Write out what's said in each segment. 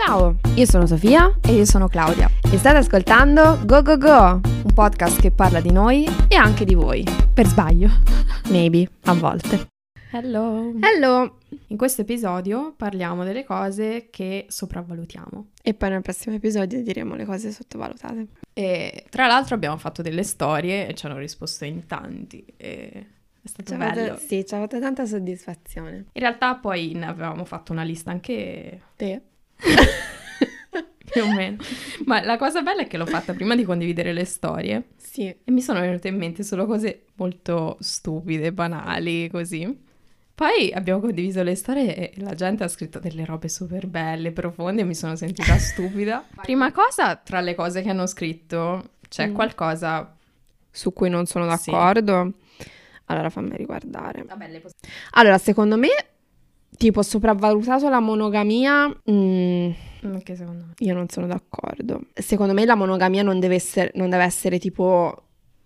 Ciao, io sono Sofia e io sono Claudia e state ascoltando Go Go Go, un podcast che parla di noi e anche di voi. Per sbaglio. Maybe, a volte. Hello. Hello. In questo episodio parliamo delle cose che sopravvalutiamo. E poi nel prossimo episodio diremo le cose sottovalutate. E tra l'altro abbiamo fatto delle storie e ci hanno risposto in tanti. E è stato ci bello. Fatto, sì, ci ha fatto tanta soddisfazione. In realtà poi ne avevamo fatto una lista anche... Te? Più o meno. Ma la cosa bella è che l'ho fatta prima di condividere le storie. Sì. E mi sono venute in mente solo cose molto stupide, banali, così. Poi abbiamo condiviso le storie e la gente ha scritto delle robe super belle, profonde e mi sono sentita stupida. Prima cosa, tra le cose che hanno scritto, c'è mm. qualcosa su cui non sono d'accordo. Sì. Allora fammi riguardare. Vabbè, poss- allora, secondo me, tipo, sopravvalutato la monogamia... Mm, Anche secondo me. Io non sono d'accordo. Secondo me la monogamia non deve essere, non deve essere tipo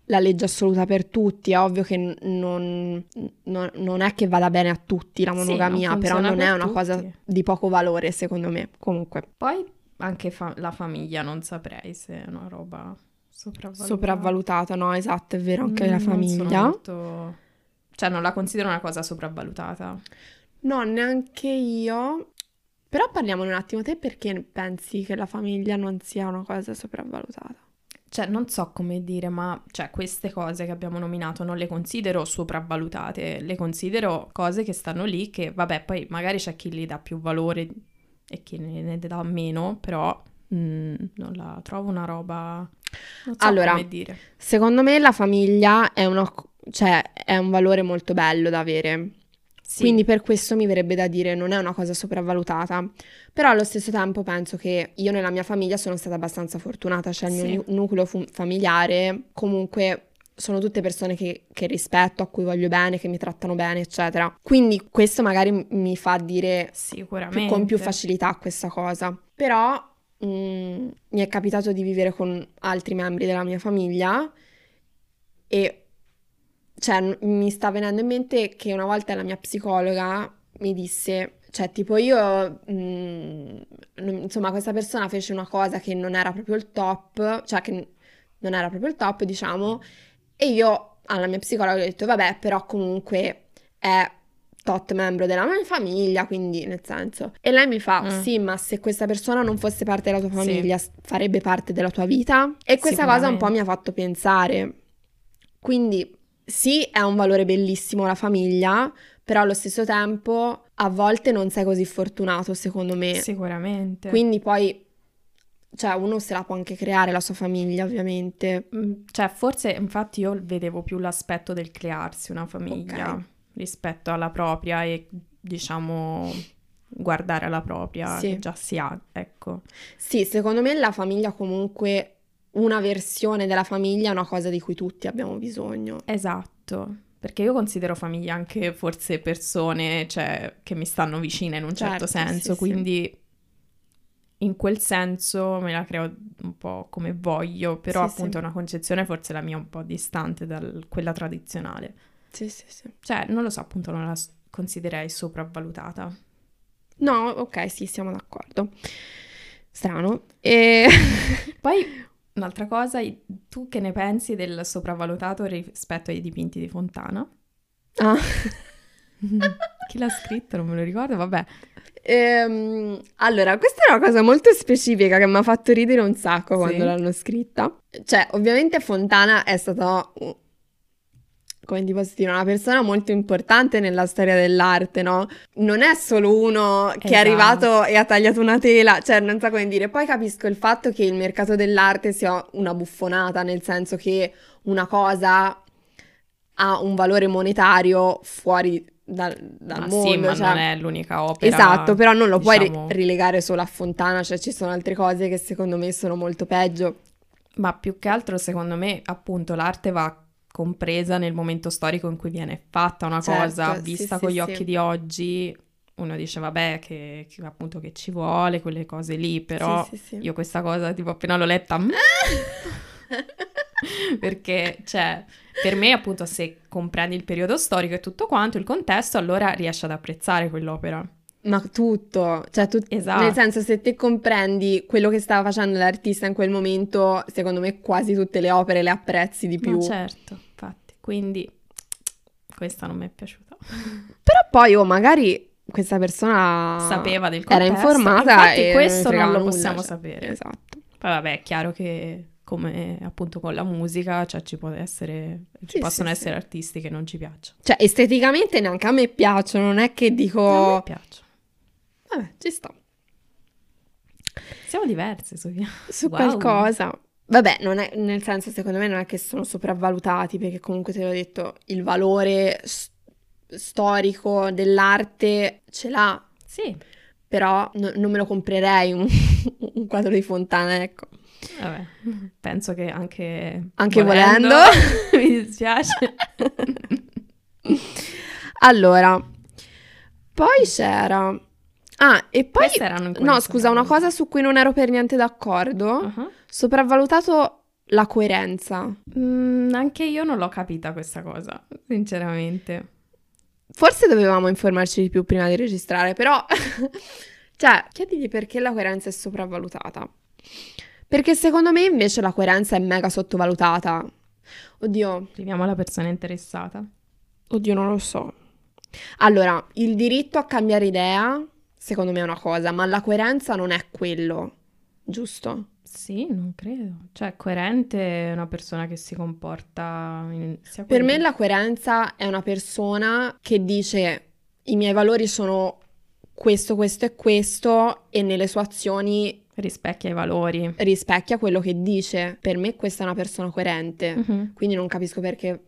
la legge assoluta per tutti. È ovvio che non, non, non è che vada bene a tutti la monogamia, sì, però non è una tutti. cosa di poco valore, secondo me. Comunque. Poi anche fa- la famiglia non saprei se è una roba sopravvalutata. Sopravvalutata, no, esatto, è vero, anche mm, la famiglia. Molto... Cioè, non la considero una cosa sopravvalutata. No, neanche io. Però parliamone un attimo, te perché pensi che la famiglia non sia una cosa sopravvalutata? cioè non so come dire, ma cioè, queste cose che abbiamo nominato non le considero sopravvalutate, le considero cose che stanno lì che, vabbè, poi magari c'è chi gli dà più valore e chi ne, dà meno, però mh, mm, non la trovo una roba... Non so allora, come dire. secondo me la famiglia è, una, cioè, è un valore molto bello da avere sì. Quindi per questo mi verrebbe da dire non è una cosa sopravvalutata. Però allo stesso tempo penso che io nella mia famiglia sono stata abbastanza fortunata, cioè il sì. mio nucleo fu- familiare comunque sono tutte persone che, che, rispetto, a cui voglio bene, che mi trattano bene, eccetera. Quindi questo magari mi fa dire Sicuramente. con più facilità questa cosa. Però mh, mm, mi è capitato di vivere con altri membri della mia famiglia e cioè, mi sta venendo in mente che una volta la mia psicologa mi disse, cioè, tipo io, mh, mm, insomma, questa persona fece una cosa che non era proprio il top, cioè che non era proprio il top, diciamo, e io alla mia psicologa ho detto, vabbè, però comunque è tot membro della mia famiglia, quindi nel senso. E lei mi fa: mm. Sì, ma se questa persona non fosse parte della tua famiglia, sì. farebbe parte della tua vita? E questa cosa un po' mi ha fatto pensare. Quindi sì, è un valore bellissimo la famiglia, però allo stesso tempo a volte non sei così fortunato, secondo me. Sicuramente. Quindi poi cioè uno se la può anche creare la sua famiglia, ovviamente. Mm, cioè, forse infatti io vedevo più l'aspetto del crearsi una famiglia okay. rispetto alla propria e diciamo guardare alla propria sì. che già si ha, ecco. Sì, secondo me la famiglia comunque una versione della famiglia è una cosa di cui tutti abbiamo bisogno. Esatto, perché io considero famiglia anche forse persone cioè, che mi stanno vicine in un certo, certo senso, sì, quindi sì. in quel senso me la creo un po' come voglio, però sì, appunto è una concezione forse la mia un po' distante da quella tradizionale. Sì, sì, sì. Cioè, non lo so, appunto non la considerei sopravvalutata. No, ok, sì, siamo d'accordo. Strano. E poi Un'altra cosa, tu che ne pensi del sopravvalutato rispetto ai dipinti di Fontana? Ah. Chi l'ha scritto? Non me lo ricordo, vabbè. Ehm, allora, questa è una cosa molto specifica che mi ha fatto ridere un sacco quando sì. l'hanno scritta. Cioè, ovviamente Fontana è stato come ti posso dire, una persona molto importante nella storia dell'arte, no? Non è solo uno che esatto. è arrivato e ha tagliato una tela, cioè non so come dire. Poi capisco il fatto che il mercato dell'arte sia una buffonata, nel senso che una cosa ha un valore monetario fuori dal, dal ma mondo. Sì, ma cioè... non è l'unica opera. Esatto, però non lo diciamo... puoi rilegare solo a Fontana, cioè ci sono altre cose che secondo me sono molto peggio. Ma più che altro, secondo me, appunto, l'arte va compresa nel momento storico in cui viene fatta una certo, cosa, vista sì, con sì, gli occhi sì. di oggi, uno dice vabbè che, che, appunto che ci vuole quelle cose lì, però io questa cosa tipo appena l'ho letta mm, perché cioè per me appunto se comprendi il periodo storico e tutto quanto, il contesto, allora riesci ad apprezzare quell'opera. Ma tutto, cioè tu, Esatto. nel senso se te comprendi quello che stava facendo l'artista in quel momento, secondo me quasi tutte le opere le apprezzi di più. Ma certo, infatti. Quindi questa non mi è piaciuta. Però poi, oh, magari questa persona Sapeva del era contesto. informata Infatti e questo non, non lo nulla, possiamo cioè. sapere. Esatto. Poi vabbè, è chiaro che come appunto con la musica, cioè ci può essere, ci Sì, possono sì, essere artisti che non ci piacciono. Cioè, esteticamente neanche a me piacciono, non è che A me dico... piacciono. Vabbè, ci sta. Siamo diverse, Sofia. Su Wow. qualcosa. Vabbè, non è, nel senso, secondo me non è che sono sopravvalutati, perché comunque te l'ho detto, il valore s- storico dell'arte ce l'ha, Sì, però no- non me lo comprerei un, un quadro di Fontana, ecco. vabbè. Penso che anche Anche volendo. mi dispiace. Allora, poi c'era... Ah, e poi... Queste erano No, scusa, una cosa su cui non ero per niente d'accordo. Uh-huh. Sopravvalutato la coerenza. Mm, anche io non l'ho capita questa cosa, sinceramente. Forse dovevamo informarci di più prima di registrare, però... cioè, chiedigli perché la coerenza è sopravvalutata. Perché secondo me invece la coerenza è mega sottovalutata. Oddio, Arriviamo alla persona interessata. oddio, non lo so. Allora, il diritto a cambiare idea, secondo me è una cosa, ma la coerenza non è quello, giusto? Sì, non credo. Cioè, coerente è una persona che si comporta in... Per me la coerenza è una persona che dice i miei valori sono questo, questo e questo e nelle sue azioni rispecchia i valori. rispecchia quello che dice. Per me questa è una persona coerente, Mhm. quindi non capisco perché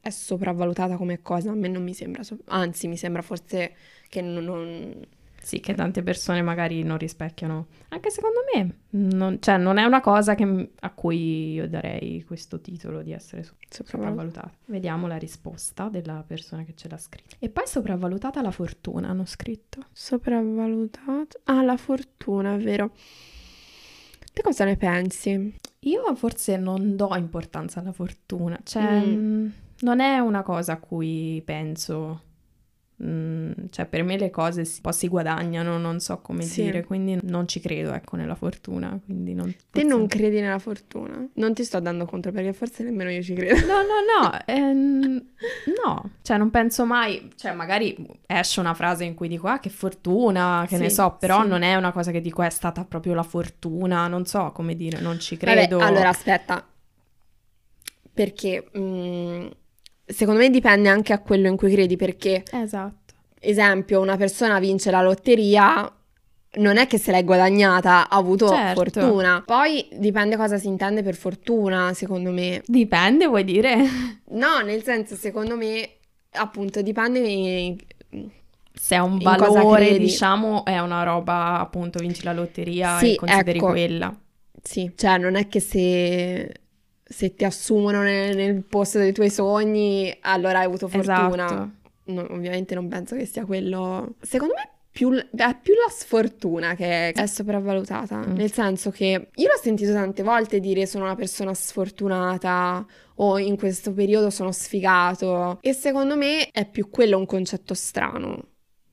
è sopravvalutata come cosa, a me non mi sembra, so- anzi mi sembra forse che non... non- Sì, che tante persone magari non rispecchiano. Anche secondo me, non, cioè, non è una cosa che- a cui io darei questo titolo di essere so- sopravvalutata. Vediamo la risposta della persona che ce l'ha scritto. E poi sopravvalutata la fortuna, hanno scritto. Sopravvalutato? Ah, la fortuna, è vero. Te cosa ne pensi? Io forse non do importanza alla fortuna, cioè Mm. mh, non è una cosa a cui penso. Mm, cioè per me le cose si, un po' si guadagnano, non so come Sì. dire, quindi non ci credo, ecco, nella fortuna, quindi non... Te non credi nella fortuna? Non ti sto dando contro perché forse nemmeno io ci credo. No, no, no, ehm, no, cioè non penso mai, cioè magari esce una frase in cui dico, ah che fortuna, che ne Sì, so, però sì. non è una cosa che dico è stata proprio la fortuna, non so come dire, non ci Vabbè, credo. allora aspetta, perché mm, secondo me dipende anche a quello in cui credi, perché Esatto. esempio una persona vince la lotteria, non è che se l'è guadagnata, ha avuto Certo. fortuna. Poi dipende cosa si intende per fortuna, secondo me. Dipende, vuoi dire? No, nel senso, secondo me, appunto, dipende... Se è un valore, diciamo, è una roba, appunto, vinci la lotteria Sì, e consideri ecco. quella. Sì, cioè non è che se, se ti assumono nel, nel posto dei tuoi sogni, allora hai avuto fortuna. Esatto. No, ovviamente non penso che sia quello. Secondo me più, è più la sfortuna che è sopravvalutata. Mm. Nel senso che io l'ho sentito tante volte dire sono una persona sfortunata o in questo periodo sono sfigato. E secondo me è più quello un concetto strano.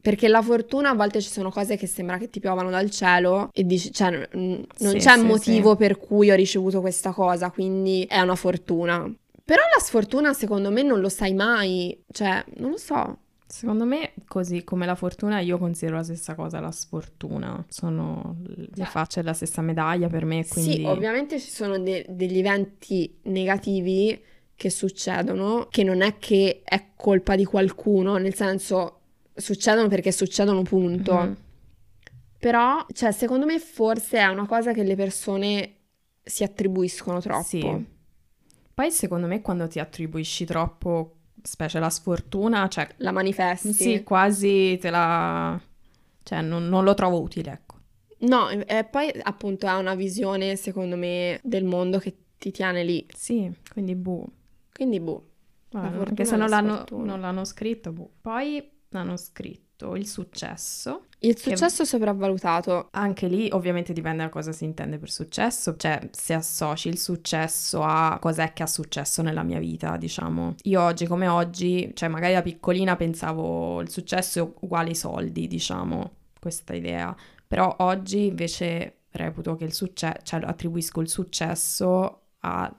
Perché la fortuna a volte ci sono cose che sembra che ti piovano dal cielo e dici, cioè, n- non Sì, c'è sì, motivo sì. per cui ho ricevuto questa cosa, quindi è una fortuna. Però la sfortuna secondo me non lo sai mai, cioè, non lo so. Secondo me, così come la fortuna, io considero la stessa cosa la sfortuna. Sono le facce della stessa medaglia per me, quindi... Sì, ovviamente ci sono de- degli eventi negativi che succedono, che non è che è colpa di qualcuno, nel senso succedono perché succedono, punto. Mhm. Però, cioè, secondo me forse è una cosa che le persone si attribuiscono troppo. Sì. Poi secondo me quando ti attribuisci troppo, specie la sfortuna, cioè La manifesti. sì, quasi te la... cioè non, non lo trovo utile, ecco. No, e poi appunto ha una visione, secondo me, del mondo che ti tiene lì. Sì, quindi boh. Quindi, boh. Guarda, anche se non l'hanno, non l'hanno scritto, boh. Poi hanno scritto il successo. Il successo sopravvalutato. Anche lì ovviamente dipende da cosa si intende per successo, cioè se associ il successo a cos'è che ha successo nella mia vita, diciamo. Io oggi come oggi, cioè magari da piccolina pensavo il successo è uguale ai soldi, diciamo. questa idea, però oggi invece reputo che il successo, cioè attribuisco il successo a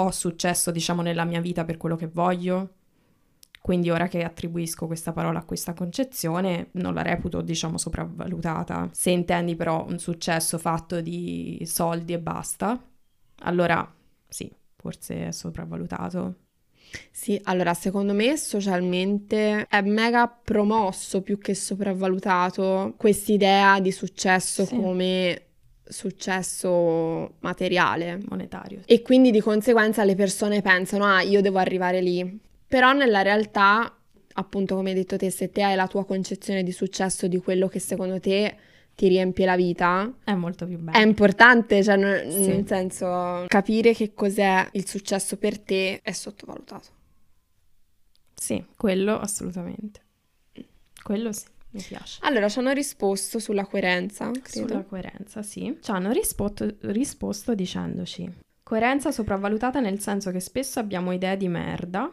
ho successo, diciamo, nella mia vita per quello che voglio. Quindi ora che attribuisco questa parola a questa concezione, non la reputo, diciamo, sopravvalutata. Se intendi però un successo fatto di soldi e basta, allora sì, forse è sopravvalutato. Sì, allora secondo me socialmente è mega promosso più che sopravvalutato quest'idea di successo sì. come successo materiale, monetario. E quindi di conseguenza le persone pensano, ah, io devo arrivare lì. Però nella realtà, appunto come hai detto te, se te hai la tua concezione di successo di quello che secondo te ti riempie la vita. È molto più bello. È importante, cioè, n- sì. nel senso, capire che cos'è il successo per te è sottovalutato. Sì, quello assolutamente. Quello sì. Mi piace. Allora, ci hanno risposto sulla coerenza, credo. Sulla coerenza, sì. Ci hanno risposto, risposto dicendoci coerenza sopravvalutata nel senso che spesso abbiamo idee di merda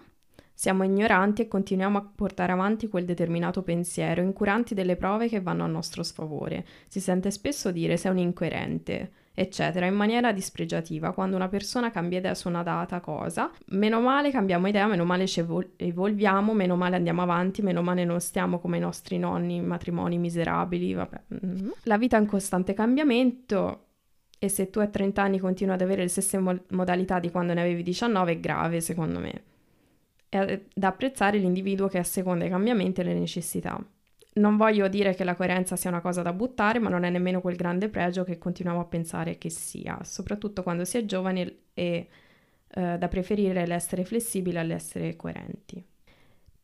siamo ignoranti e continuiamo a portare avanti quel determinato pensiero, incuranti delle prove che vanno a nostro sfavore. Si sente spesso dire sei un incoerente, eccetera, in maniera dispregiativa. Quando una persona cambia idea su una data cosa, meno male cambiamo idea, meno male ci evol- evolviamo, meno male andiamo avanti, meno male non stiamo come i nostri nonni in matrimoni miserabili, vabbè. Mm-hmm. La vita è in costante cambiamento e se tu a 30 anni continui ad avere le stesse mo- modalità di quando ne avevi 19 è grave, secondo me è da apprezzare l'individuo che asseconda i cambiamenti e le necessità. Non voglio dire che la coerenza sia una cosa da buttare, ma non è nemmeno quel grande pregio che continuiamo a pensare che sia, soprattutto quando si è giovani e eh, da preferire l'essere flessibile all'essere coerenti.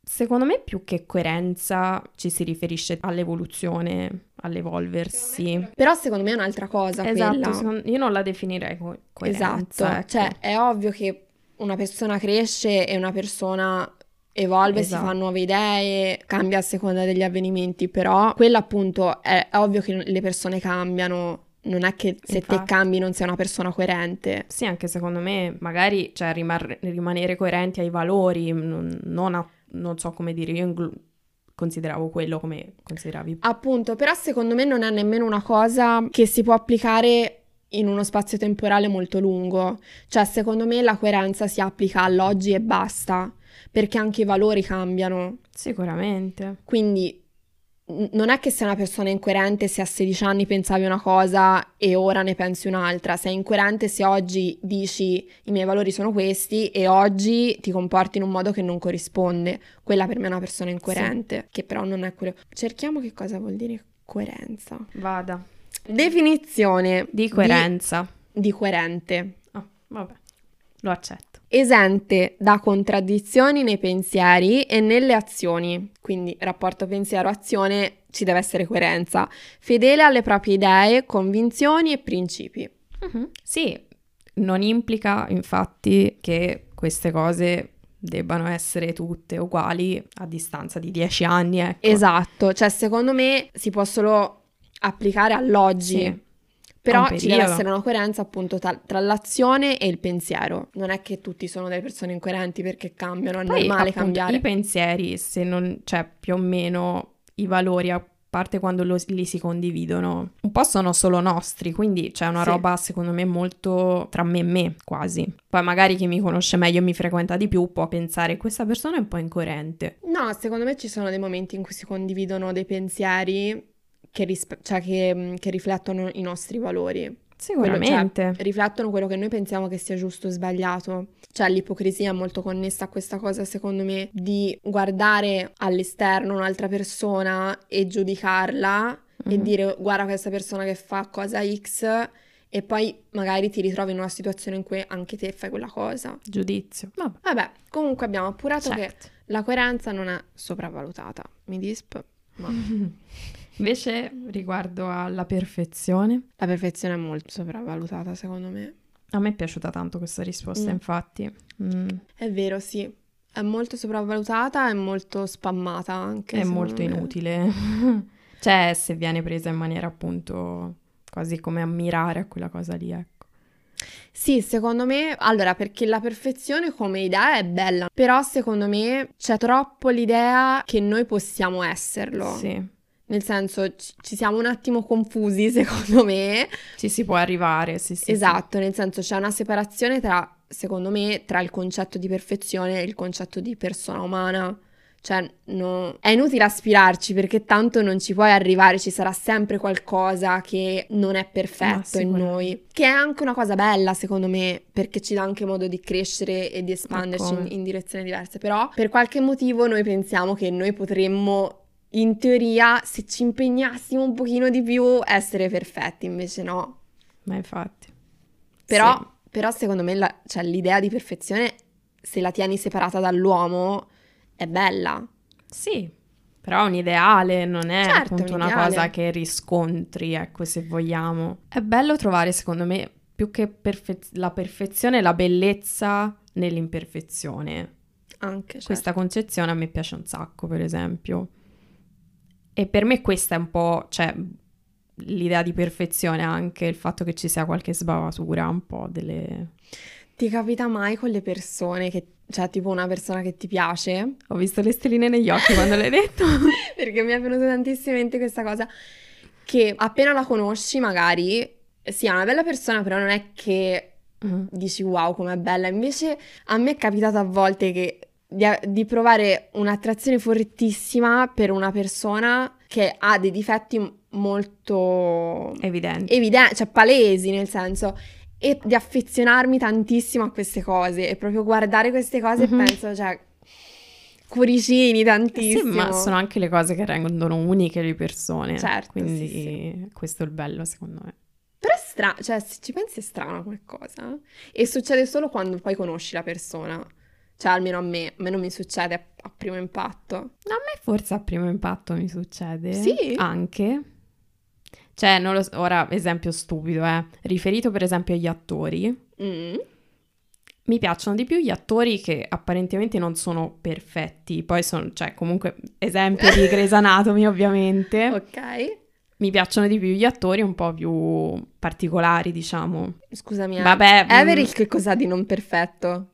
Secondo me più che coerenza ci si riferisce all'evoluzione, all'evolversi. Però secondo me è un'altra cosa. Esatto, secondo, io non la definirei co- coerenza. Esatto, ecco. cioè è ovvio che una persona cresce e una persona evolve, esatto. si fa nuove idee, cambia a seconda degli avvenimenti, però quello appunto è, è ovvio che le persone cambiano. Non è che se Infatti. te cambi non sei una persona coerente. Sì, anche secondo me magari cioè, rimar- rimanere coerenti ai valori, non, non, a, non so come dire, io ingl- consideravo quello come consideravi. Appunto, però secondo me non è nemmeno una cosa che si può applicare in uno spazio temporale molto lungo. Cioè, secondo me la coerenza si applica all'oggi e basta, perché anche i valori cambiano. Sicuramente. Quindi non è che sei una persona incoerente se a 16 anni pensavi una cosa e ora ne pensi un'altra, sei incoerente se oggi dici i miei valori sono questi e oggi ti comporti in un modo che non corrisponde. Quella per me è una persona incoerente, sì. che però non è quello. Cerchiamo che cosa vuol dire coerenza. Vada. Definizione di coerenza. Di, di coerente. Oh, vabbè, lo accetto. Esente da contraddizioni nei pensieri e nelle azioni. Quindi rapporto pensiero-azione ci deve essere coerenza. Fedele alle proprie idee, convinzioni e principi. Uh-huh. Sì, non implica infatti che queste cose debbano essere tutte uguali a distanza di dieci anni. Ecco. Esatto, cioè secondo me si può solo applicare all'oggi. Sì. Però ci deve essere una coerenza appunto tra, tra, l'azione e il pensiero. Non è che tutti sono delle persone incoerenti perché cambiano, è Poi, normale appunto, cambiare. I pensieri, se non, cioè più o meno i valori, a parte quando lo, li si condividono, un po' sono solo nostri, quindi c'è una sì. roba secondo me molto tra me e me quasi. Poi magari chi mi conosce meglio e mi frequenta di più può pensare questa persona è un po' incoerente. No, secondo me ci sono dei momenti in cui si condividono dei pensieri che, rispe- cioè che, mm, che riflettono i nostri valori. Sicuramente. Quello, cioè, riflettono quello che noi pensiamo che sia giusto o sbagliato. Cioè l'ipocrisia è molto connessa a questa cosa, secondo me, di guardare all'esterno un'altra persona e giudicarla mm-hmm. e dire guarda questa persona che fa cosa X e poi magari ti ritrovi in una situazione in cui anche te fai quella cosa. Giudizio. Vabbè, Vabbè comunque abbiamo appurato certo. che la coerenza non è sopravvalutata. Mi disp, ma... Invece, riguardo alla perfezione. La perfezione è molto sopravvalutata, secondo me. A me è piaciuta tanto questa risposta, mm. infatti. Mm. È vero, sì. È molto sopravvalutata e molto spammata anche. È molto me. inutile. cioè, se viene presa in maniera appunto quasi come ammirare a quella cosa lì, ecco. Sì, secondo me, allora, perché la perfezione come idea è bella, però secondo me c'è troppo l'idea che noi possiamo esserlo. Sì Nel senso, ci siamo un attimo confusi, secondo me. Ci si può arrivare, sì, sì. Esatto, sì. nel senso c'è una separazione tra, secondo me, tra il concetto di perfezione e il concetto di persona umana. Cioè, no, è inutile aspirarci perché tanto non ci puoi arrivare, ci sarà sempre qualcosa che non è perfetto in noi. Che è anche una cosa bella, secondo me, perché ci dà anche modo di crescere e di espanderci in, in direzioni diverse. Però, per qualche motivo, noi pensiamo che noi potremmo in teoria, se ci impegnassimo un pochino di più, essere perfetti, invece no. Ma infatti. Però, sì. però secondo me, la, cioè, l'idea di perfezione, se la tieni separata dall'uomo, è bella. Sì, però è un ideale, non è certo, appunto un una cosa che riscontri, ecco, se vogliamo. È bello trovare, secondo me, più che perfe- la perfezione, la bellezza nell'imperfezione. Anche, certo. Questa concezione a me piace un sacco, per esempio. E per me questa è un po', cioè, l'idea di perfezione anche, il fatto che ci sia qualche sbavatura, un po' delle... Ti capita mai con le persone che cioè tipo una persona che ti piace. Ho visto le stelline negli occhi quando l'hai detto. Perché mi è venuta tantissimo in mente questa cosa. Che appena la conosci, magari, sì, è una bella persona, però non è che uh-huh. dici wow, com'è bella. Invece a me è capitato a volte che di, di, provare un'attrazione fortissima per una persona che ha dei difetti molto evidenti, evidenti cioè palesi nel senso e di affezionarmi tantissimo a queste cose e proprio guardare queste cose mm-hmm. penso, cioè, cuoricini tantissimo. Sì, ma sono anche le cose che rendono uniche le persone. Certo, Quindi sì, sì. questo è il bello, secondo me. Però è strano, cioè, se ci pensi è strano come cosa. E succede solo quando poi conosci la persona. Cioè, almeno a me, a me non mi succede a, a primo impatto. A me forse a primo impatto mi succede. Sì. Anche. Cioè, non lo so, ora esempio stupido, eh. Riferito per esempio agli attori. Mm. Mi piacciono di più gli attori che apparentemente non sono perfetti. Poi sono, cioè, comunque, esempio di Grey's Anatomy, ovviamente. Ok. Mi piacciono di più gli attori un po' più particolari, diciamo. Scusami, eh. Vabbè, mm, che cos'ha di non perfetto?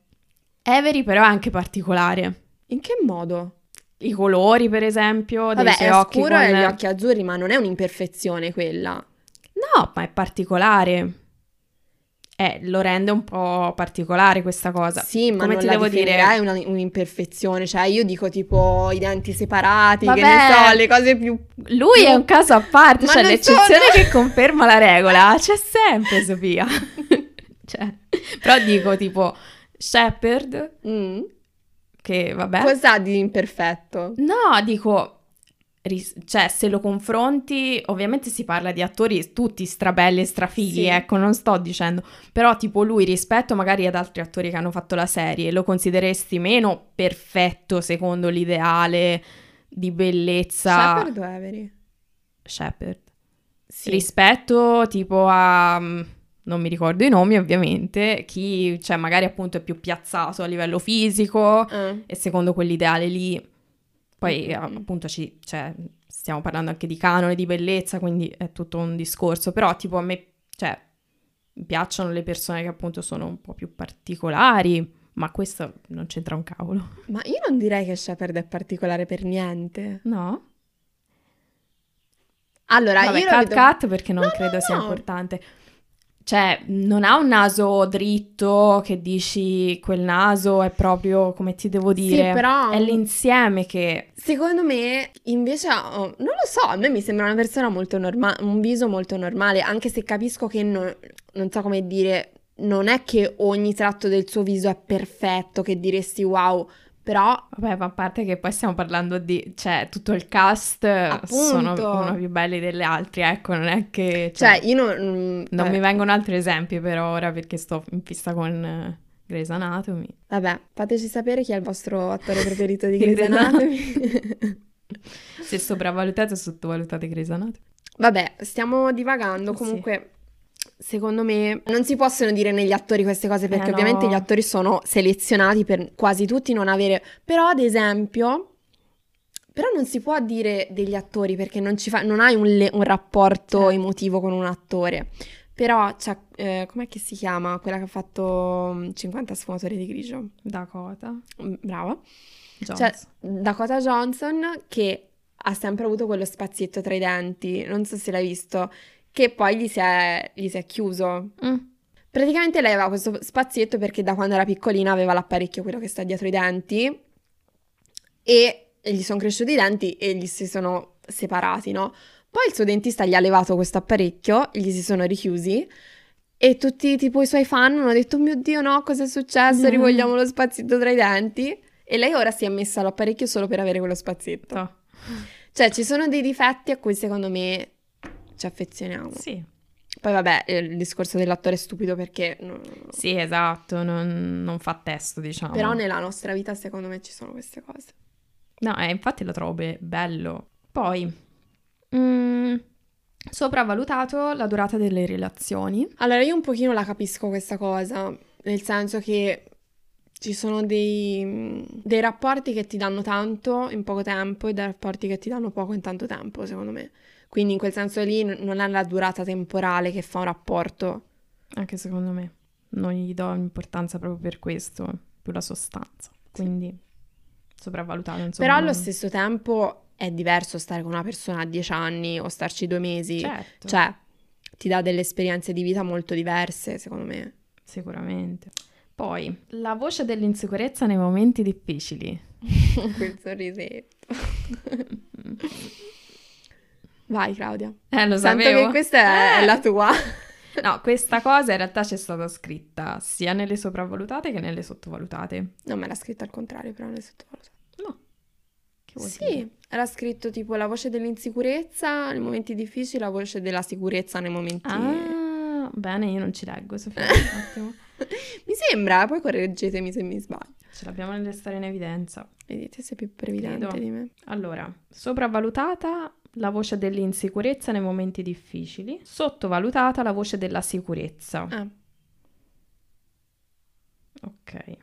Avery però è anche particolare. In che modo? i colori, per esempio, Vabbè, dei suoi occhi. Scuro con... e gli occhi azzurri, ma non è un'imperfezione quella. No, ma è particolare. Eh, lo rende un po' particolare questa cosa. Sì, ma Come non ti devo dire è una, un'imperfezione, cioè io dico tipo i denti separati, Vabbè, che ne so, le cose più Lui è un caso a parte, ma cioè l'eccezione sono... che conferma la regola, c'è sempre Sofia. cioè, però dico tipo Shepard mm che vabbè. Cos'ha di imperfetto? No, dico, cioè se lo confronti, ovviamente si parla di attori tutti strabelli e strafighi, sì. ecco, non sto dicendo, però tipo lui rispetto magari ad altri attori che hanno fatto la serie, lo consideresti meno perfetto secondo l'ideale di bellezza? Shepard o Avery? Shepard. Sì. Rispetto tipo a mm, non mi ricordo i nomi ovviamente, chi cioè, magari appunto è più piazzato a livello fisico mm. e secondo quell'ideale lì, poi mm-hmm. appunto ci, cioè, stiamo parlando anche di canone, di bellezza, quindi è tutto un discorso, però tipo a me, cioè, piacciono le persone che appunto sono un po' più particolari, ma questo non c'entra un cavolo. Ma io non direi che Shepard è particolare per niente. No? Allora, Vabbè, io cut, vedo... cut perché non no, credo no, sia importante. Cioè, non ha un naso dritto che dici quel naso è proprio come ti devo dire. Sì, però. È l'insieme che. Secondo me, invece, oh, non lo so, a me mi sembra una persona molto normale, un viso molto normale, anche se capisco che non, non so come dire, non è che ogni tratto del suo viso è perfetto, che diresti wow, però... Vabbè, ma a parte che poi stiamo parlando di... Cioè, tutto il cast Appunto. sono uno più belli degli altri, ecco, non è che... Cioè, cioè io non... Non mi vengono altri esempi per ora perché sto in fissa con uh, Grey's Anatomy. Vabbè, fateci sapere chi è il vostro attore preferito di Grey's Anatomy. Se sopravvalutate o sottovalutate Grey's Anatomy. Vabbè, stiamo divagando, comunque... Secondo me non si possono dire negli attori queste cose perché eh ovviamente no. gli attori sono selezionati per quasi tutti non avere però ad esempio però non si può dire degli attori perché non, fa, non hai un, le, un rapporto eh. emotivo con un attore però c'è, eh, com'è che si chiama quella che ha fatto 50 mm, sfumatori di grigio? Dakota mm, brava Johnson. C'è Dakota Johnson che ha sempre avuto quello spazietto tra i denti, non so se l'hai visto, che poi gli si è, gli si è chiuso. Mm. Praticamente lei aveva questo spazietto perché da quando era piccolina aveva l'apparecchio, quello che sta dietro i denti, e gli sono cresciuti i denti e gli si sono separati, no? Poi il suo dentista gli ha levato questo apparecchio, gli si sono richiusi e tutti tipo i suoi fan hanno detto mio Dio no, cosa è successo? Mm. Rivogliamo lo spazietto tra i denti. E lei ora si è messa l'apparecchio solo per avere quello spazietto. Oh. Cioè ci sono dei difetti a cui secondo me ci affezioniamo. Sì. Poi vabbè, il discorso dell'attore è stupido perché... Sì, esatto, non, non, fa testo, diciamo. Però nella nostra vita secondo me ci sono queste cose. No, eh, infatti lo trovo be- bello. Poi, mm, sopravvalutato la durata delle relazioni. Allora, io un pochino la capisco questa cosa, nel senso che ci sono dei, dei rapporti che ti danno tanto in poco tempo e dei rapporti che ti danno poco in tanto tempo, secondo me. Quindi in quel senso lì non è la durata temporale che fa un rapporto. Anche secondo me. Non gli do importanza proprio per questo, più la sostanza. Quindi sopravvalutato, insomma. Però allo stesso tempo è diverso stare con una persona a dieci anni o starci due mesi. Certo. Cioè, ti dà delle esperienze di vita molto diverse, secondo me. Sicuramente. Poi, la voce dell'insicurezza nei momenti difficili. Quel sorrisetto. Vai Claudia. Eh, lo Sento sapevo. che questa è eh. la tua. No, questa cosa in realtà c'è stata scritta sia nelle sopravvalutate che nelle sottovalutate. Non me l'ha scritta al contrario, però nelle sottovalutate. No. Che vuol sì, dire? era scritto tipo la voce dell'insicurezza nei momenti difficili, la voce della sicurezza nei momenti... Ah, bene, io non ci leggo, Sofia, un attimo. mi sembra, poi correggetemi se mi sbaglio. Ce l'abbiamo nelle storie in evidenza. Vedete, sei più previdente Credo. di me. Allora, sopravvalutata la voce dell'insicurezza nei momenti difficili, sottovalutata la voce della sicurezza. Ah. Ok.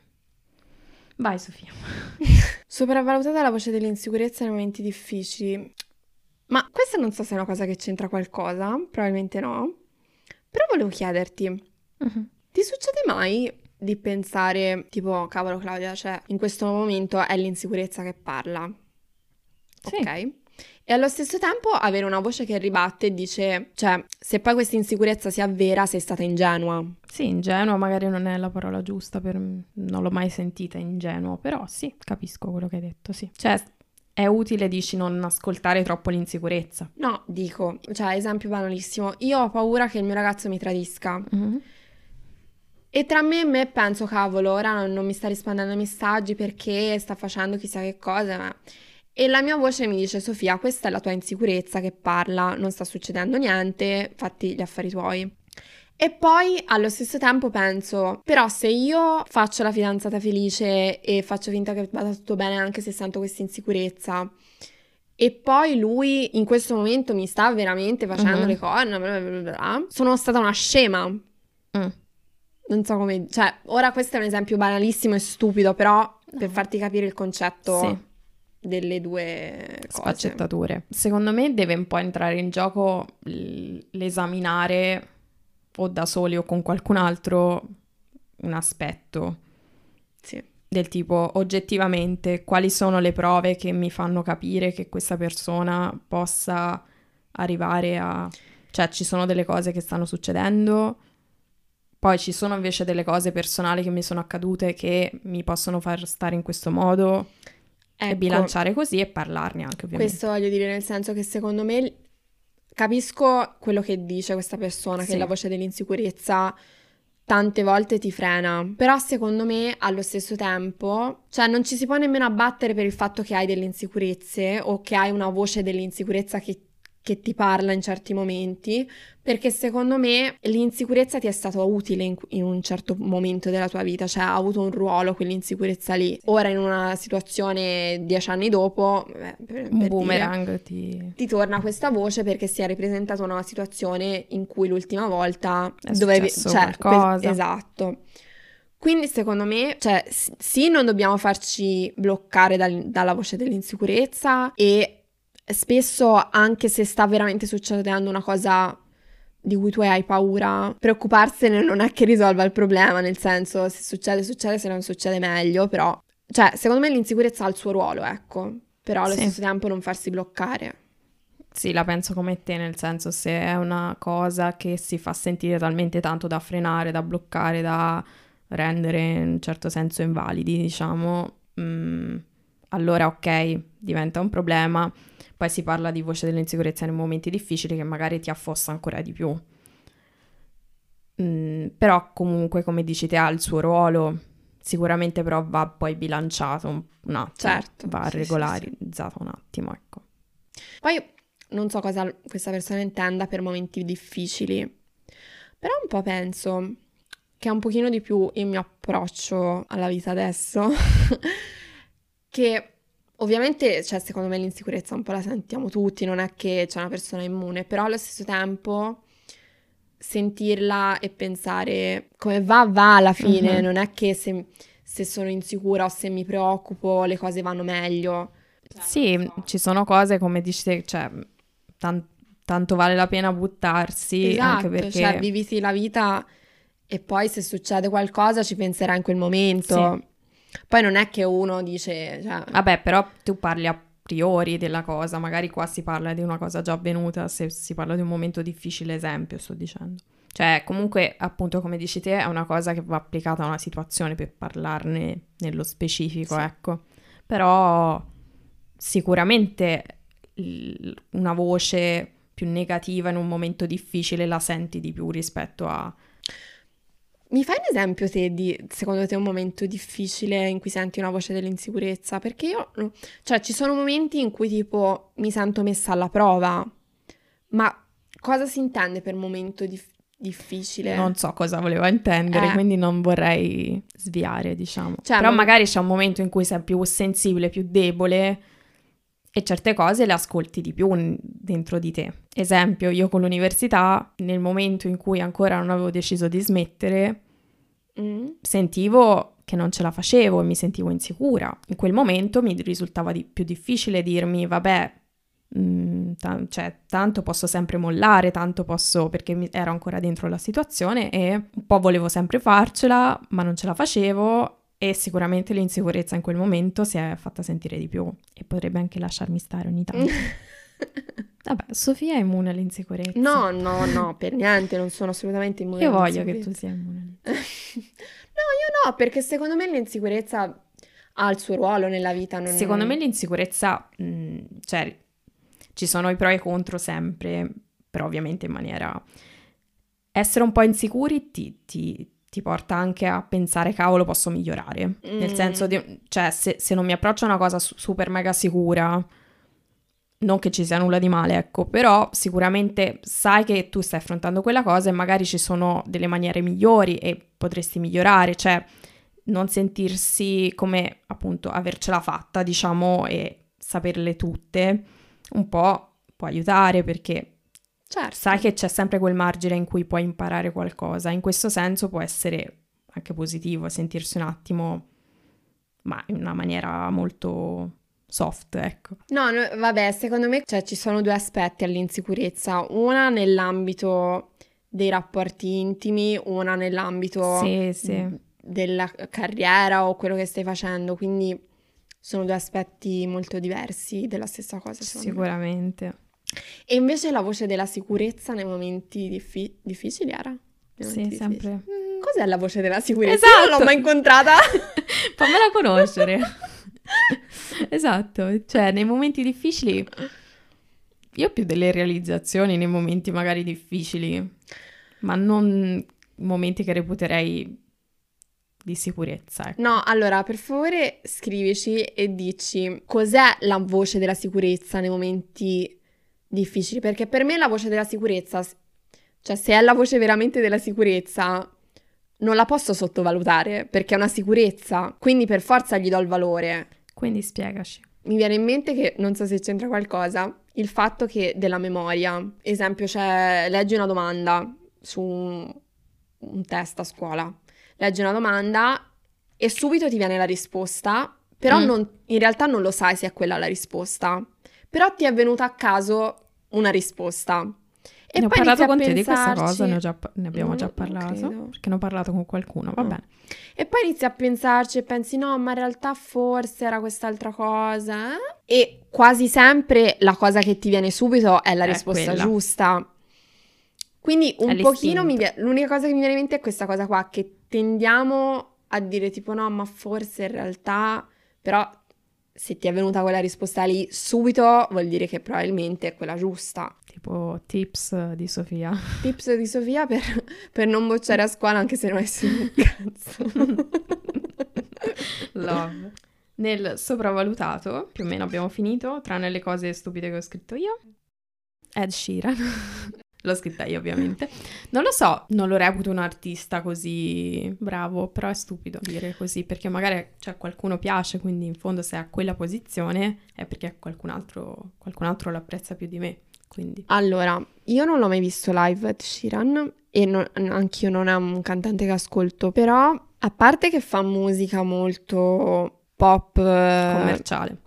Vai Sofia. Sopravvalutata la voce dell'insicurezza nei momenti difficili. Ma questa non so se è una cosa che c'entra qualcosa, probabilmente no. Però volevo chiederti, uh-huh. ti succede mai di pensare tipo, cavolo Claudia, cioè in questo momento è l'insicurezza che parla? Sì. Ok? E allo stesso tempo avere una voce che ribatte e dice, cioè, se poi questa insicurezza si avvera, sei stata ingenua. Sì, ingenua magari non è la parola giusta, per... non l'ho mai sentita ingenuo, però sì, capisco quello che hai detto, sì. Cioè, è utile, dici, non ascoltare troppo l'insicurezza. No, dico, cioè, esempio banalissimo, io ho paura che il mio ragazzo mi tradisca. Mm-hmm. E tra me e me penso, cavolo, ora non mi sta rispondendo ai messaggi perché sta facendo chissà che cosa, ma... E la mia voce mi dice, Sofia, questa è la tua insicurezza che parla, non sta succedendo niente, fatti gli affari tuoi. E poi allo stesso tempo penso, però se io faccio la fidanzata felice e faccio finta che vada tutto bene anche se sento questa insicurezza, e poi lui in questo momento mi sta veramente facendo uh-huh. le corna, bla bla bla, sono stata una scema. Mm. Non so come... Cioè, ora questo è un esempio banalissimo e stupido, però no. per farti capire il concetto... Sì delle due cose. Sfaccettature. Secondo me deve un po' entrare in gioco l'esaminare o da soli o con qualcun altro un aspetto. Sì. Del tipo oggettivamente quali sono le prove che mi fanno capire che questa persona possa arrivare a... Cioè ci sono delle cose che stanno succedendo, poi ci sono invece delle cose personali che mi sono accadute che mi possono far stare in questo modo. Ecco, e bilanciare così e parlarne anche ovviamente. Questo voglio dire nel senso che secondo me capisco quello che dice questa persona, sì. che la voce dell'insicurezza tante volte ti frena, però secondo me allo stesso tempo, cioè non ci si può nemmeno abbattere per il fatto che hai delle insicurezze o che hai una voce dell'insicurezza che che ti parla in certi momenti, perché secondo me l'insicurezza ti è stata utile in, in, un certo momento della tua vita, cioè ha avuto un ruolo quell'insicurezza lì. Ora in una situazione dieci anni dopo, beh, per, un boomerang dire, ti... ti... torna questa voce perché si è ripresentata una situazione in cui l'ultima volta è dovevi... Cioè, qualcosa. Que- esatto. Quindi secondo me, cioè, sì, non dobbiamo farci bloccare dal, dalla voce dell'insicurezza e spesso anche se sta veramente succedendo una cosa di cui tu hai paura, preoccuparsene non è che risolva il problema, nel senso se succede succede, se non succede meglio, però cioè secondo me l'insicurezza ha il suo ruolo, ecco. però allo Sì. stesso tempo non farsi bloccare. Sì, la penso come te, nel senso se è una cosa che si fa sentire talmente tanto da frenare, da bloccare, da rendere in un certo senso invalidi, diciamo, mm, allora ok, diventa un problema. Poi si parla di voce dell'insicurezza nei momenti difficili che magari ti affossa ancora di più. Mm, però comunque, come dici te, ha il suo ruolo. Sicuramente però va poi bilanciato un, attimo, Certo, va sì, sì, regolarizzato un attimo, ecco. Poi non so cosa questa persona intenda per momenti difficili, però un po' penso che è un pochino di più il mio approccio alla vita adesso, che ovviamente, cioè, secondo me l'insicurezza un po' la sentiamo tutti, non è che c'è una persona immune, però allo stesso tempo sentirla e pensare come va, va alla fine, Mhm. non è che se, se sono insicura o se mi preoccupo le cose vanno meglio. Sì, ci sono cose come dici te, cioè, tan- tanto vale la pena buttarsi, anche Esatto, perché... cioè viviti la vita e poi se succede qualcosa ci penserai in quel momento. Poi non è che uno dice, cioè, Vabbè, però tu parli a priori della cosa, magari qua si parla di una cosa già avvenuta, se si parla di un momento difficile, esempio, sto dicendo. Cioè, comunque, appunto, come dici te, è una cosa che va applicata a una situazione per parlarne nello specifico, Sì. ecco. Però sicuramente una voce più negativa in un momento difficile la senti di più rispetto a... mi fai un esempio te di, secondo te, un momento difficile in cui senti una voce dell'insicurezza? Perché io, cioè, ci sono momenti in cui tipo mi sento messa alla prova, ma cosa si intende per momento dif- difficile? Non so cosa voleva intendere, Eh. quindi non vorrei sviare, diciamo. Cioè, Però ma- magari c'è un momento in cui sei più sensibile, più debole e certe cose le ascolti di più dentro di te. Esempio, io con l'università, nel momento in cui ancora non avevo deciso di smettere, Mm? sentivo che non ce la facevo e mi sentivo insicura. In quel momento mi risultava di- più difficile dirmi, vabbè, mm, ta- cioè, tanto posso sempre mollare, tanto posso, perché mi- ero ancora dentro la situazione e un po' volevo sempre farcela, ma non ce la facevo e sicuramente l'insicurezza in quel momento si è fatta sentire di più e potrebbe anche lasciarmi stare ogni tanto. Vabbè, Sofia è immune all'insicurezza. No, no, no, per niente, non sono assolutamente immune Io voglio che tu sia immune. No, io no, perché secondo me l'insicurezza ha il suo ruolo nella vita. Non... Secondo me l'insicurezza, mh, cioè, ci sono i pro e i contro sempre, però ovviamente in maniera... Essere un po' insicuri ti, ti- ti porta anche a pensare, cavolo, posso migliorare. Nel Mm. senso di, cioè, se, se non mi approccio a una cosa su- super mega sicura, non che ci sia nulla di male, ecco, però sicuramente sai che tu stai affrontando quella cosa e magari ci sono delle maniere migliori e potresti migliorare, cioè non sentirsi come appunto avercela fatta, diciamo, e saperle tutte, un po' può aiutare perché Certo. sai che c'è sempre quel margine in cui puoi imparare qualcosa. In questo senso può essere anche positivo sentirsi un attimo, ma in una maniera molto soft, ecco. No, no, vabbè, secondo me cioè, ci sono due aspetti all'insicurezza. Una nell'ambito dei rapporti intimi, una nell'ambito Sì, sì. della carriera o quello che stai facendo. Quindi sono due aspetti molto diversi della stessa cosa, secondo me. E invece la voce della sicurezza nei momenti diffi- difficili era? Nei Sì, sempre. Mm, Cos'è la voce della sicurezza? Io non Esatto. l'ho mai incontrata. Fammela conoscere. esatto, cioè nei momenti difficili io ho più delle realizzazioni nei momenti magari difficili, ma non momenti che reputerei di sicurezza, ecco. No, allora, per favore scrivici e dici cos'è la voce della sicurezza nei momenti difficili, perché per me la voce della sicurezza, cioè se è la voce veramente della sicurezza, non la posso sottovalutare, perché è una sicurezza, quindi per forza gli do il valore. Quindi spiegaci. Mi viene in mente che, non so se c'entra qualcosa, il fatto che della memoria, esempio, c'è, leggi una domanda su un, un test a scuola, leggi una domanda e subito ti viene la risposta, però Mm. non- in realtà non lo sai se è quella la risposta, però ti è venuta a caso una risposta E ne ho parlato con te di questa cosa, ne, già, ne abbiamo no, già parlato, perché ne ho parlato con qualcuno, va no. bene. E poi inizi a pensarci e pensi no, ma in realtà forse era quest'altra cosa. Eh? E quasi sempre la cosa che ti viene subito è la è risposta quella. giusta. Quindi un pochino mi viene, l'unica cosa che mi viene in mente è questa cosa qua, che tendiamo a dire tipo no, ma forse in realtà, però se ti è venuta quella risposta lì subito vuol dire che probabilmente è quella giusta. Tipo tips di Sofia. Tips di Sofia per, per non bocciare a scuola anche se non hai un cazzo. Love. Nel sopravvalutato, più o meno abbiamo finito, tranne le cose stupide che ho scritto io. Ed Sheeran. L'ho scritta io, ovviamente. Non lo so, non lo reputo un artista così bravo, però è stupido dire così, perché magari cioè, qualcuno piace, quindi in fondo se è a quella posizione è perché qualcun altro, qualcun altro lo apprezza più di me. Quindi. Allora, io non l'ho mai visto live Ed Sheeran e non, anch'io non è un cantante che ascolto, però a parte che fa musica molto pop commerciale.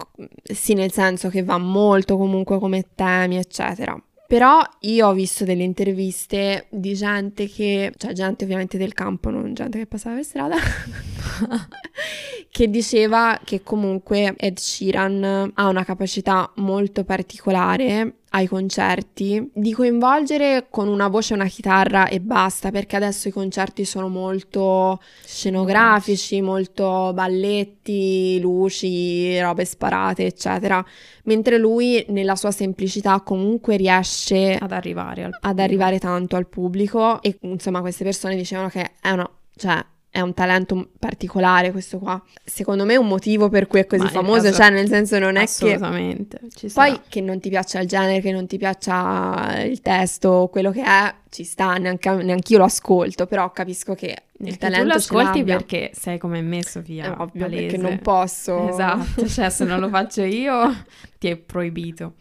Sì, nel senso che va molto comunque come temi, eccetera. Però io ho visto delle interviste di gente che, cioè gente ovviamente del campo, non gente che passava per strada, che diceva che comunque Ed Sheeran ha una capacità molto particolare ai concerti di coinvolgere con una voce una chitarra e basta perché adesso i concerti sono molto scenografici, molto balletti, luci, robe sparate eccetera mentre lui nella sua semplicità comunque riesce ad arrivare, ad arrivare tanto al pubblico e insomma queste persone dicevano che è una cioè è un talento particolare questo qua. Secondo me è un motivo per cui è così Ma famoso, caso... cioè nel senso non è Assolutamente, che... Poi che non ti piaccia il genere, che non ti piaccia il testo, quello che è, ci sta, neanche, neanche io lo ascolto, però capisco che il talento tu lo ascolti perché sei come me, Sofia. È ovvio, palese. perché non posso. Esatto, cioè se non lo faccio io ti è proibito.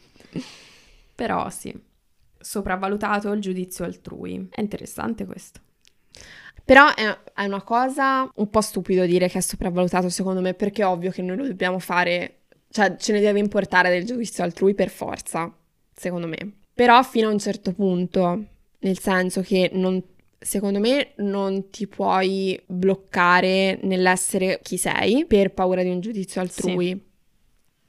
Però sì, sopravvalutato il giudizio altrui. È interessante questo. Però è, è, una cosa un po' stupido dire che è sopravvalutato secondo me, perché è ovvio che noi lo dobbiamo fare, cioè ce ne deve importare del giudizio altrui per forza, secondo me. Però fino a un certo punto, nel senso che non, secondo me non ti puoi bloccare nell'essere chi sei per paura di un giudizio altrui. Sì.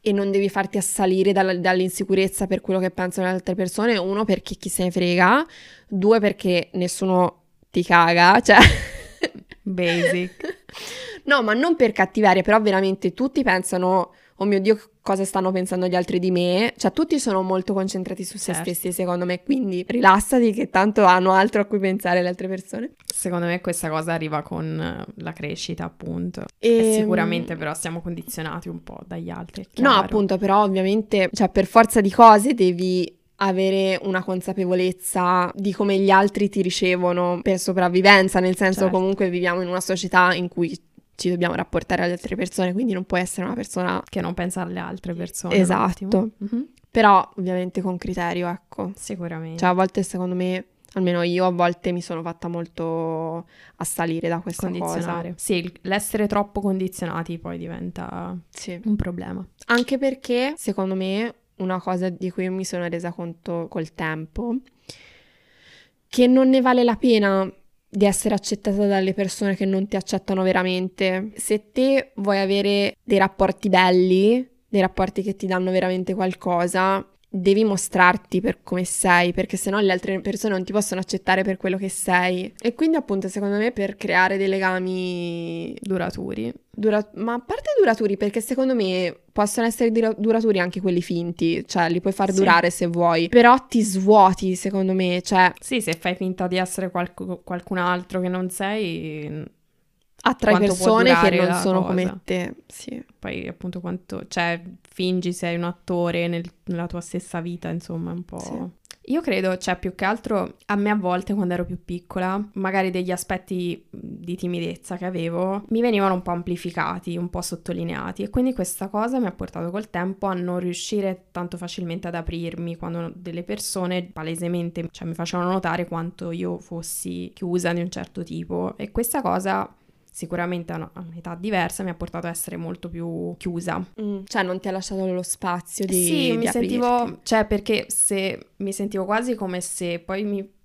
E non devi farti assalire dalla, dall'insicurezza per quello che pensano le altre persone. Uno, perché chi se ne frega. Due, perché nessuno ti caga, cioè... Basic. no, ma non per cattiveria, però veramente tutti pensano, oh mio Dio, cosa stanno pensando gli altri di me. Cioè, tutti sono molto concentrati su se certo. stessi, secondo me. Quindi rilassati che tanto hanno altro a cui pensare le altre persone. Secondo me questa cosa arriva con eh, la crescita, appunto. E, e sicuramente però siamo condizionati un po' dagli altri. No, appunto, però ovviamente, cioè, per forza di cose devi avere una consapevolezza di come gli altri ti ricevono per sopravvivenza, nel senso certo. comunque viviamo in una società in cui ci dobbiamo rapportare alle altre persone, quindi non puoi essere una persona che non pensa alle altre persone. Esatto. Mm-hmm. Però ovviamente con criterio, ecco. Sicuramente. Cioè a volte secondo me almeno io a volte mi sono fatta molto assalire da questa cosa. Sì, l'essere troppo condizionati poi diventa sì. un problema. Anche perché, secondo me, una cosa di cui mi sono resa conto col tempo, che non ne vale la pena di essere accettata dalle persone che non ti accettano veramente. Se te vuoi avere dei rapporti belli, dei rapporti che ti danno veramente qualcosa, devi mostrarti per come sei, perché sennò le altre persone non ti possono accettare per quello che sei. E quindi, appunto, secondo me, per creare dei legami duraturi. Dura- ma a parte duraturi, perché secondo me possono essere dura- duraturi anche quelli finti, cioè li puoi far sì. durare se vuoi, però ti svuoti, secondo me, cioè... Sì, se fai finta di essere qualc- qualcun altro che non sei attrai persone che non sono cosa. come te. Sì. Poi appunto quanto, cioè, fingi sei un attore nel, nella tua stessa vita, insomma, un po'. Sì. Io credo, cioè, più che altro a me a volte quando ero più piccola, magari degli aspetti di timidezza che avevo mi venivano un po' amplificati, un po' sottolineati e quindi questa cosa mi ha portato col tempo a non riuscire tanto facilmente ad aprirmi quando delle persone palesemente cioè, mi facevano notare quanto io fossi chiusa di un certo tipo e questa cosa sicuramente a un'età diversa mi ha portato a essere molto più chiusa. Mm, cioè non ti ha lasciato lo spazio di Sì, di mi aprirti. sentivo, cioè perché se mi sentivo quasi come se poi mi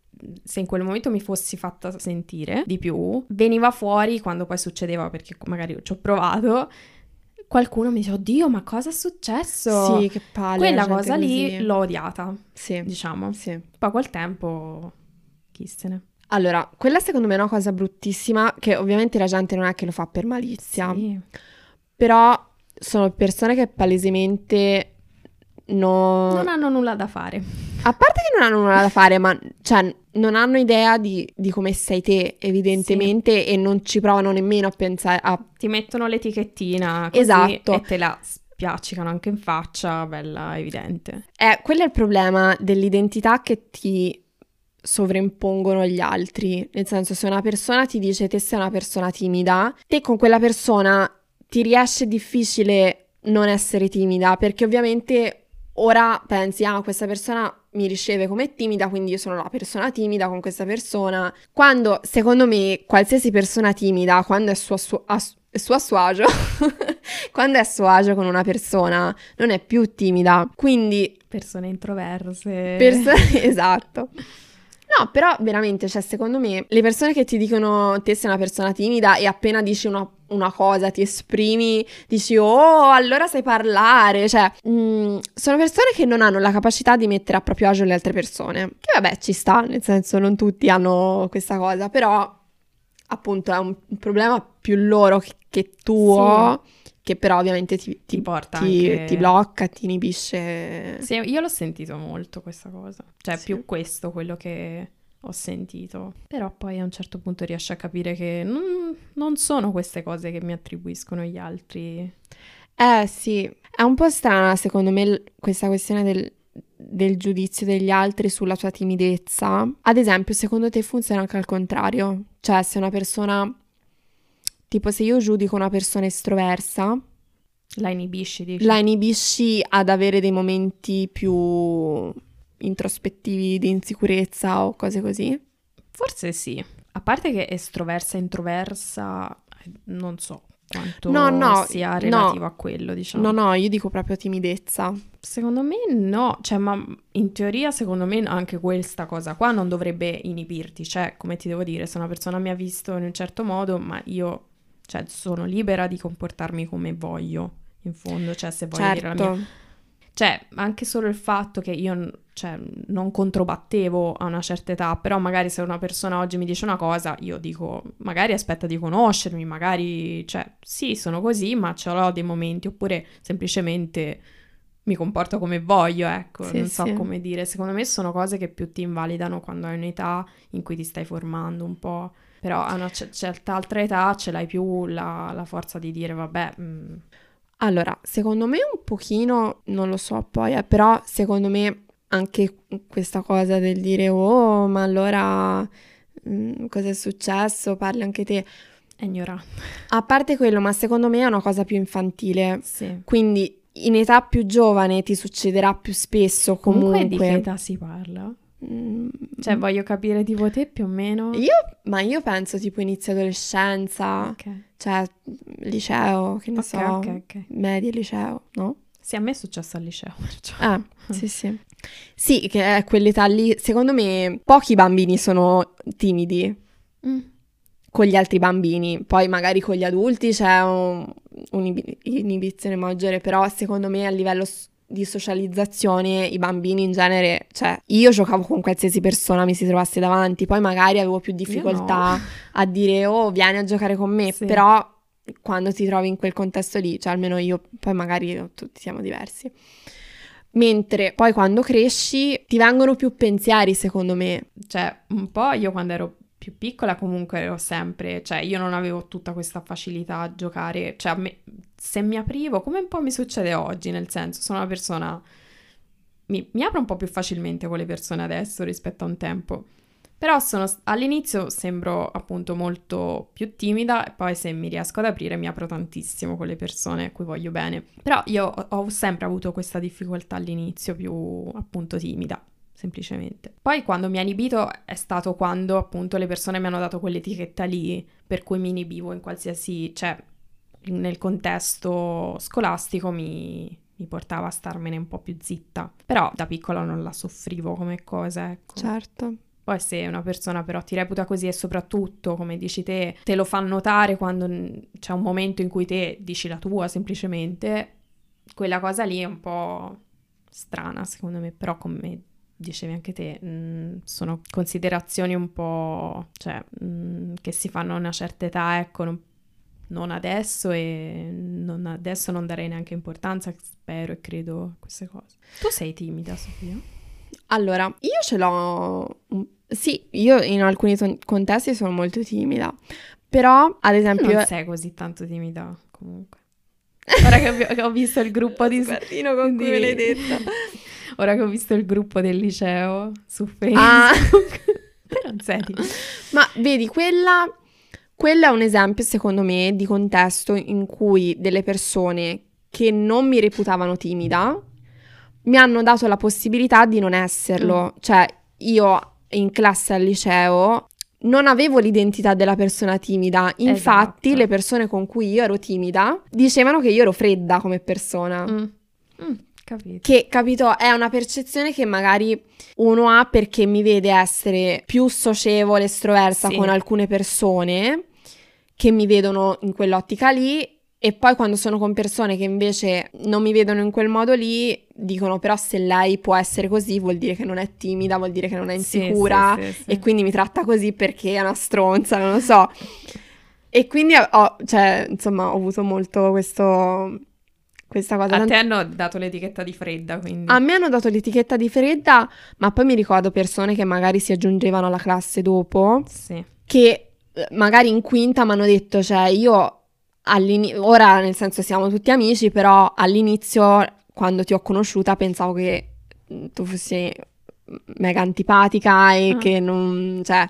se in quel momento mi fossi fatta sentire di più, veniva fuori quando poi succedeva perché magari ci ho provato qualcuno mi dice oddio ma cosa è successo? Sì, che palle. Quella cosa lì così. l'ho odiata, Sì, diciamo. sì. Poi col tempo chi se ne. Allora, quella secondo me è una cosa bruttissima che ovviamente la gente non è che lo fa per malizia, Sì. però sono persone che palesemente non... Non hanno nulla da fare. A parte che non hanno nulla da fare, ma cioè, non hanno idea di, di come sei te, evidentemente, e non ci provano nemmeno a pensare a... Ti mettono l'etichettina così Esatto. e te la spiaccicano anche in faccia, bella evidente. Eh, quello è il problema dell'identità che ti sovraimpongono gli altri. Nel senso, se una persona ti dice te sei una persona timida, te con quella persona ti riesce difficile non essere timida, perché ovviamente ora pensi, ah, questa persona mi riceve come timida, quindi io sono la persona timida con questa persona. Quando, secondo me, qualsiasi persona timida, quando è su a suo, a, suo agio, quando è a suo agio con una persona, non è più timida. Quindi Persone introverse. Perso- esatto. No, però veramente, cioè, secondo me, le persone che ti dicono te sei una persona timida e appena dici una, una cosa, ti esprimi, dici oh, allora sai parlare, cioè, mm, sono persone che non hanno la capacità di mettere a proprio agio le altre persone. Che vabbè, ci sta, nel senso, non tutti hanno questa cosa, però appunto è un, un problema più loro che, che tuo, che però ovviamente ti, ti, Ti porta ti- anche- ti blocca, ti inibisce. Sì, io l'ho sentito molto questa cosa. Cioè, Sì. più questo quello che ho sentito. Però poi a un certo punto riesci a capire che non, non sono queste cose che mi attribuiscono gli altri. Eh sì, è un po' strana secondo me questa questione del, del giudizio degli altri sulla tua timidezza. Ad esempio, secondo te funziona anche al contrario? Cioè, se una persona, tipo se io giudico una persona estroversa, La inibisci, dici? la inibisci ad avere dei momenti più introspettivi di insicurezza o cose così? Forse sì. A parte che estroversa e introversa, non so quanto No, no, sia no. relativo a quello, diciamo. No, no, io dico proprio timidezza. Secondo me no, cioè, ma in teoria secondo me anche questa cosa qua non dovrebbe inibirti, cioè, come ti devo dire, se una persona mi ha visto in un certo modo, ma io, cioè, sono libera di comportarmi come voglio, in fondo, cioè, se voglio dire la mia... Cioè, anche solo il fatto che io cioè, non controbattevo a una certa età, però magari se una persona oggi mi dice una cosa, io dico, magari aspetta di conoscermi, magari, cioè, sì, sono così, ma ce l'ho dei momenti, oppure semplicemente mi comporto come voglio, ecco, Sì, non so sì. come dire. Secondo me sono cose che più ti invalidano quando hai un'età in cui ti stai formando un po'. Però a una c- certa altra età ce l'hai più la, la forza di dire, vabbè, mm, Allora, secondo me un pochino, non lo so poi, eh, però secondo me anche questa cosa del dire oh, ma allora mm, cosa è successo? Parli anche te. è ignorante. A parte quello, ma secondo me è una cosa più infantile. Sì. Quindi in età più giovane ti succederà più spesso Comunque, comunque. di che età si parla? Mm, Cioè, voglio capire tipo te più o meno. Io, ma io penso tipo inizio adolescenza, Ok, cioè liceo, che ne ok, so, ok, ok. media liceo, no? Sì, a me è successo al liceo. perciò. Ah, sì, sì. Sì, che è quell'età lì. Secondo me pochi bambini sono timidi Mm. con gli altri bambini. Poi magari con gli adulti c'è un- un'inibizione maggiore, però secondo me a livello di socializzazione i bambini in genere, cioè io giocavo con qualsiasi persona mi si trovasse davanti, poi magari avevo più difficoltà a dire oh vieni a giocare con me, Sì. però quando ti trovi in quel contesto lì, cioè almeno io, poi magari tutti siamo diversi. Mentre poi quando cresci ti vengono più pensieri, secondo me. Cioè, un po' io quando ero più piccola comunque ero sempre, cioè io non avevo tutta questa facilità a giocare, cioè a me- se mi aprivo, come un po' mi succede oggi, nel senso sono una persona, mi, mi apro un po' più facilmente con le persone adesso rispetto a un tempo, però sono, all'inizio sembro appunto molto più timida e poi se mi riesco ad aprire mi apro tantissimo con le persone a cui voglio bene, però io ho, ho sempre avuto questa difficoltà all'inizio più appunto timida. semplicemente. Poi quando mi ha inibito è stato quando appunto le persone mi hanno dato quell'etichetta lì per cui mi inibivo in qualsiasi, cioè nel contesto scolastico mi, mi portava a starmene un po' più zitta. Però da piccola non la soffrivo come cosa, ecco. Certo. Poi se una persona però ti reputa così e soprattutto, come dici te, te lo fa notare quando c'è un momento in cui te dici la tua semplicemente, quella cosa lì è un po' strana secondo me, però come dicevi anche te, mh, sono considerazioni un po', cioè, mh, che si fanno a una certa età, ecco, non, non adesso e non adesso non darei neanche importanza, spero e credo a queste cose. Tu sei timida, Sofia? Allora, io ce l'ho sì, io in alcuni ton- contesti sono molto timida, però ad esempio... Non sei così tanto timida comunque. Ora che, ho, visto il gruppo di... Sguardino con cui me l'hai detta. Ora che ho visto il gruppo del liceo su ah. Facebook. Ah. non sei timida. Ma vedi, quella... Quello è un esempio, secondo me, di contesto in cui delle persone che non mi reputavano timida mi hanno dato la possibilità di non esserlo. Mm. Cioè, io in classe al liceo non avevo l'identità della persona timida, infatti esatto. le persone con cui io ero timida dicevano che io ero fredda come persona. Mm. Mm, capito. Che, capito, è una percezione che magari uno ha perché mi vede essere più socievole, estroversa sì. con alcune persone che mi vedono in quell'ottica lì e poi quando sono con persone che invece non mi vedono in quel modo lì, dicono però se lei può essere così vuol dire che non è timida, vuol dire che non è insicura sì, sì, sì, e quindi mi tratta così perché è una stronza, non lo so. E quindi ho, cioè, insomma, ho avuto molto questo questa cosa. A te hanno dato l'etichetta di fredda, quindi. A me hanno dato l'etichetta di fredda, ma poi mi ricordo persone che magari si aggiungevano alla classe dopo, sì. che eh, magari in quinta mi hanno detto, cioè io ora nel senso siamo tutti amici, però all'inizio quando ti ho conosciuta pensavo che mm, tu fossi mega antipatica e ah. che non, cioè,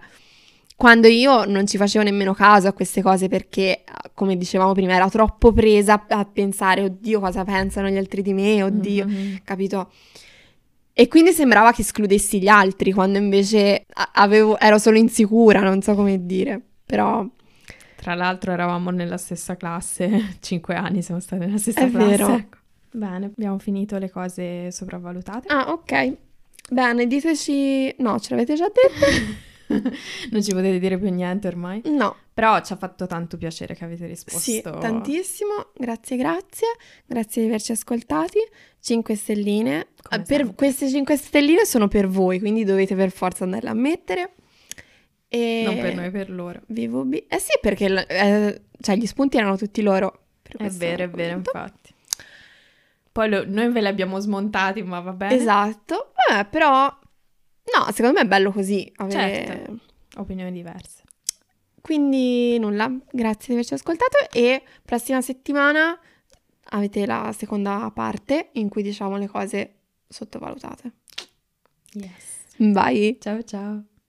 quando io non ci facevo nemmeno caso a queste cose perché, come dicevamo prima, ero troppo presa a pensare, oddio, cosa pensano gli altri di me, oddio, mm-hmm. capito? E quindi sembrava che escludessi gli altri, quando invece avevo, ero solo insicura, non so come dire, però... Tra l'altro eravamo nella stessa classe, cinque anni siamo stati nella stessa È classe. Vero. Ecco. Bene, abbiamo finito le cose sopravvalutate. Ah, ok. Bene, diteci... No, ce l'avete già detto? non ci potete dire più niente ormai? No. Però ci ha fatto tanto piacere che avete risposto. Sì, tantissimo. Grazie, grazie. Grazie di averci ascoltati. 5 stelline. Per, queste 5 stelline sono per voi, quindi dovete per forza andarle a mettere. E... Non per noi, per loro. Vivo B. Eh sì, perché eh, cioè, gli spunti erano tutti loro. È vero, è vero, infatti. Poi lo, noi ve li abbiamo smontati, ma va bene. Esatto. Eh, però, no, secondo me è bello così. Avere... Certo, opinioni diverse. Quindi nulla, grazie di averci ascoltato e prossima settimana avete la seconda parte in cui diciamo le cose sottovalutate. Yes. Bye. Ciao ciao.